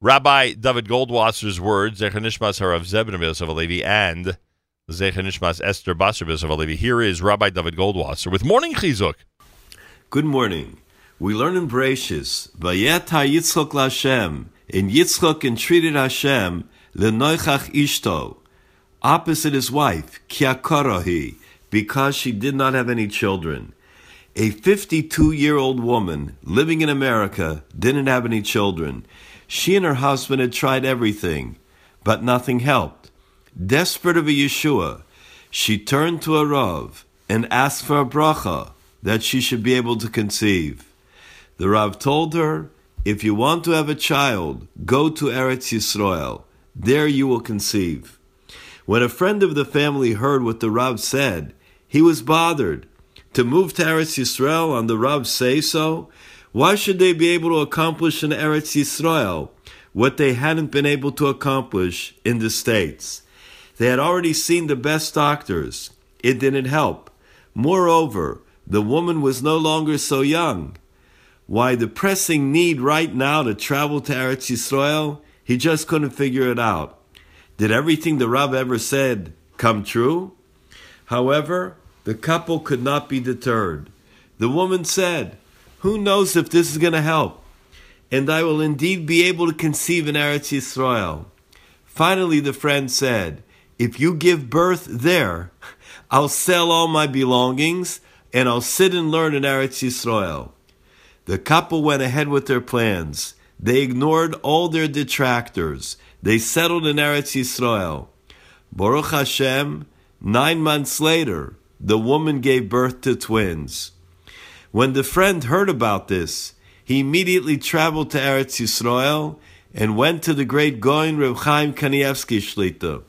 Rabbi David Goldwasser's words, Zecher Nishmas Harav Zebin Alevi, and Zecher Nishmas Esther Basar Yosef Alevi. Here is Rabbi David Goldwasser with Morning Chizuk. Good morning. We learn in Bereshis, Vayeta Yitzchok Lashem, in Yitzchok entreated Hashem, Lenoichach Ishto, opposite his wife, Kiakorohi, because she did not have any children. A 52 year old woman living in America didn't have any children. She and her husband had tried everything, but nothing helped. Desperate of a Yeshua, she turned to a Rav and asked for a bracha that she should be able to conceive. The Rav told her, If you want to have a child, go to Eretz Yisrael. There you will conceive. When a friend of the family heard what the Rav said, he was bothered. To move to Eretz Yisrael on the Rav's say so? Why should they be able to accomplish in Eretz Yisrael what they hadn't been able to accomplish in the States? They had already seen the best doctors. It didn't help. Moreover, the woman was no longer so young. Why the pressing need right now to travel to Eretz Yisrael? He just couldn't figure it out. Did everything the Rav ever said come true? However, the couple could not be deterred. The woman said, Who knows if this is going to help? And I will indeed be able to conceive in Eretz Yisrael. Finally, the friend said, If you give birth there, I'll sell all my belongings and I'll sit and learn in Eretz Yisrael. The couple went ahead with their plans. They ignored all their detractors. They settled in Eretz Yisrael. Baruch Hashem, nine months later, the woman gave birth to twins. When the friend heard about this, he immediately traveled to Eretz Yisrael and went to the great Gaon Reb Chaim Kanievsky Shlita.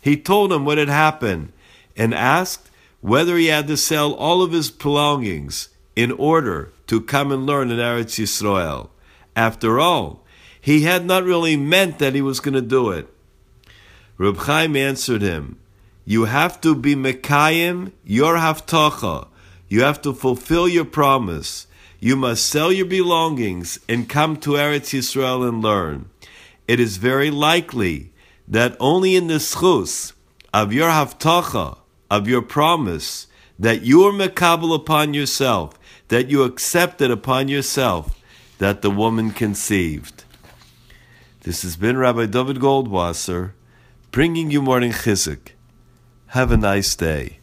He told him what had happened and asked whether he had to sell all of his belongings in order to come and learn in Eretz Yisrael. After all, he had not really meant that he was going to do it. Reb Chaim answered him, You have to be Mekayim your haftacha. You have to fulfill your promise. You must sell your belongings and come to Eretz Yisrael and learn. It is very likely that only in the schus of your haftacha, of your promise, that you are mekabel upon yourself, that you accepted upon yourself, that the woman conceived. This has been Rabbi David Goldwasser bringing you morning chizuk. Have a nice day.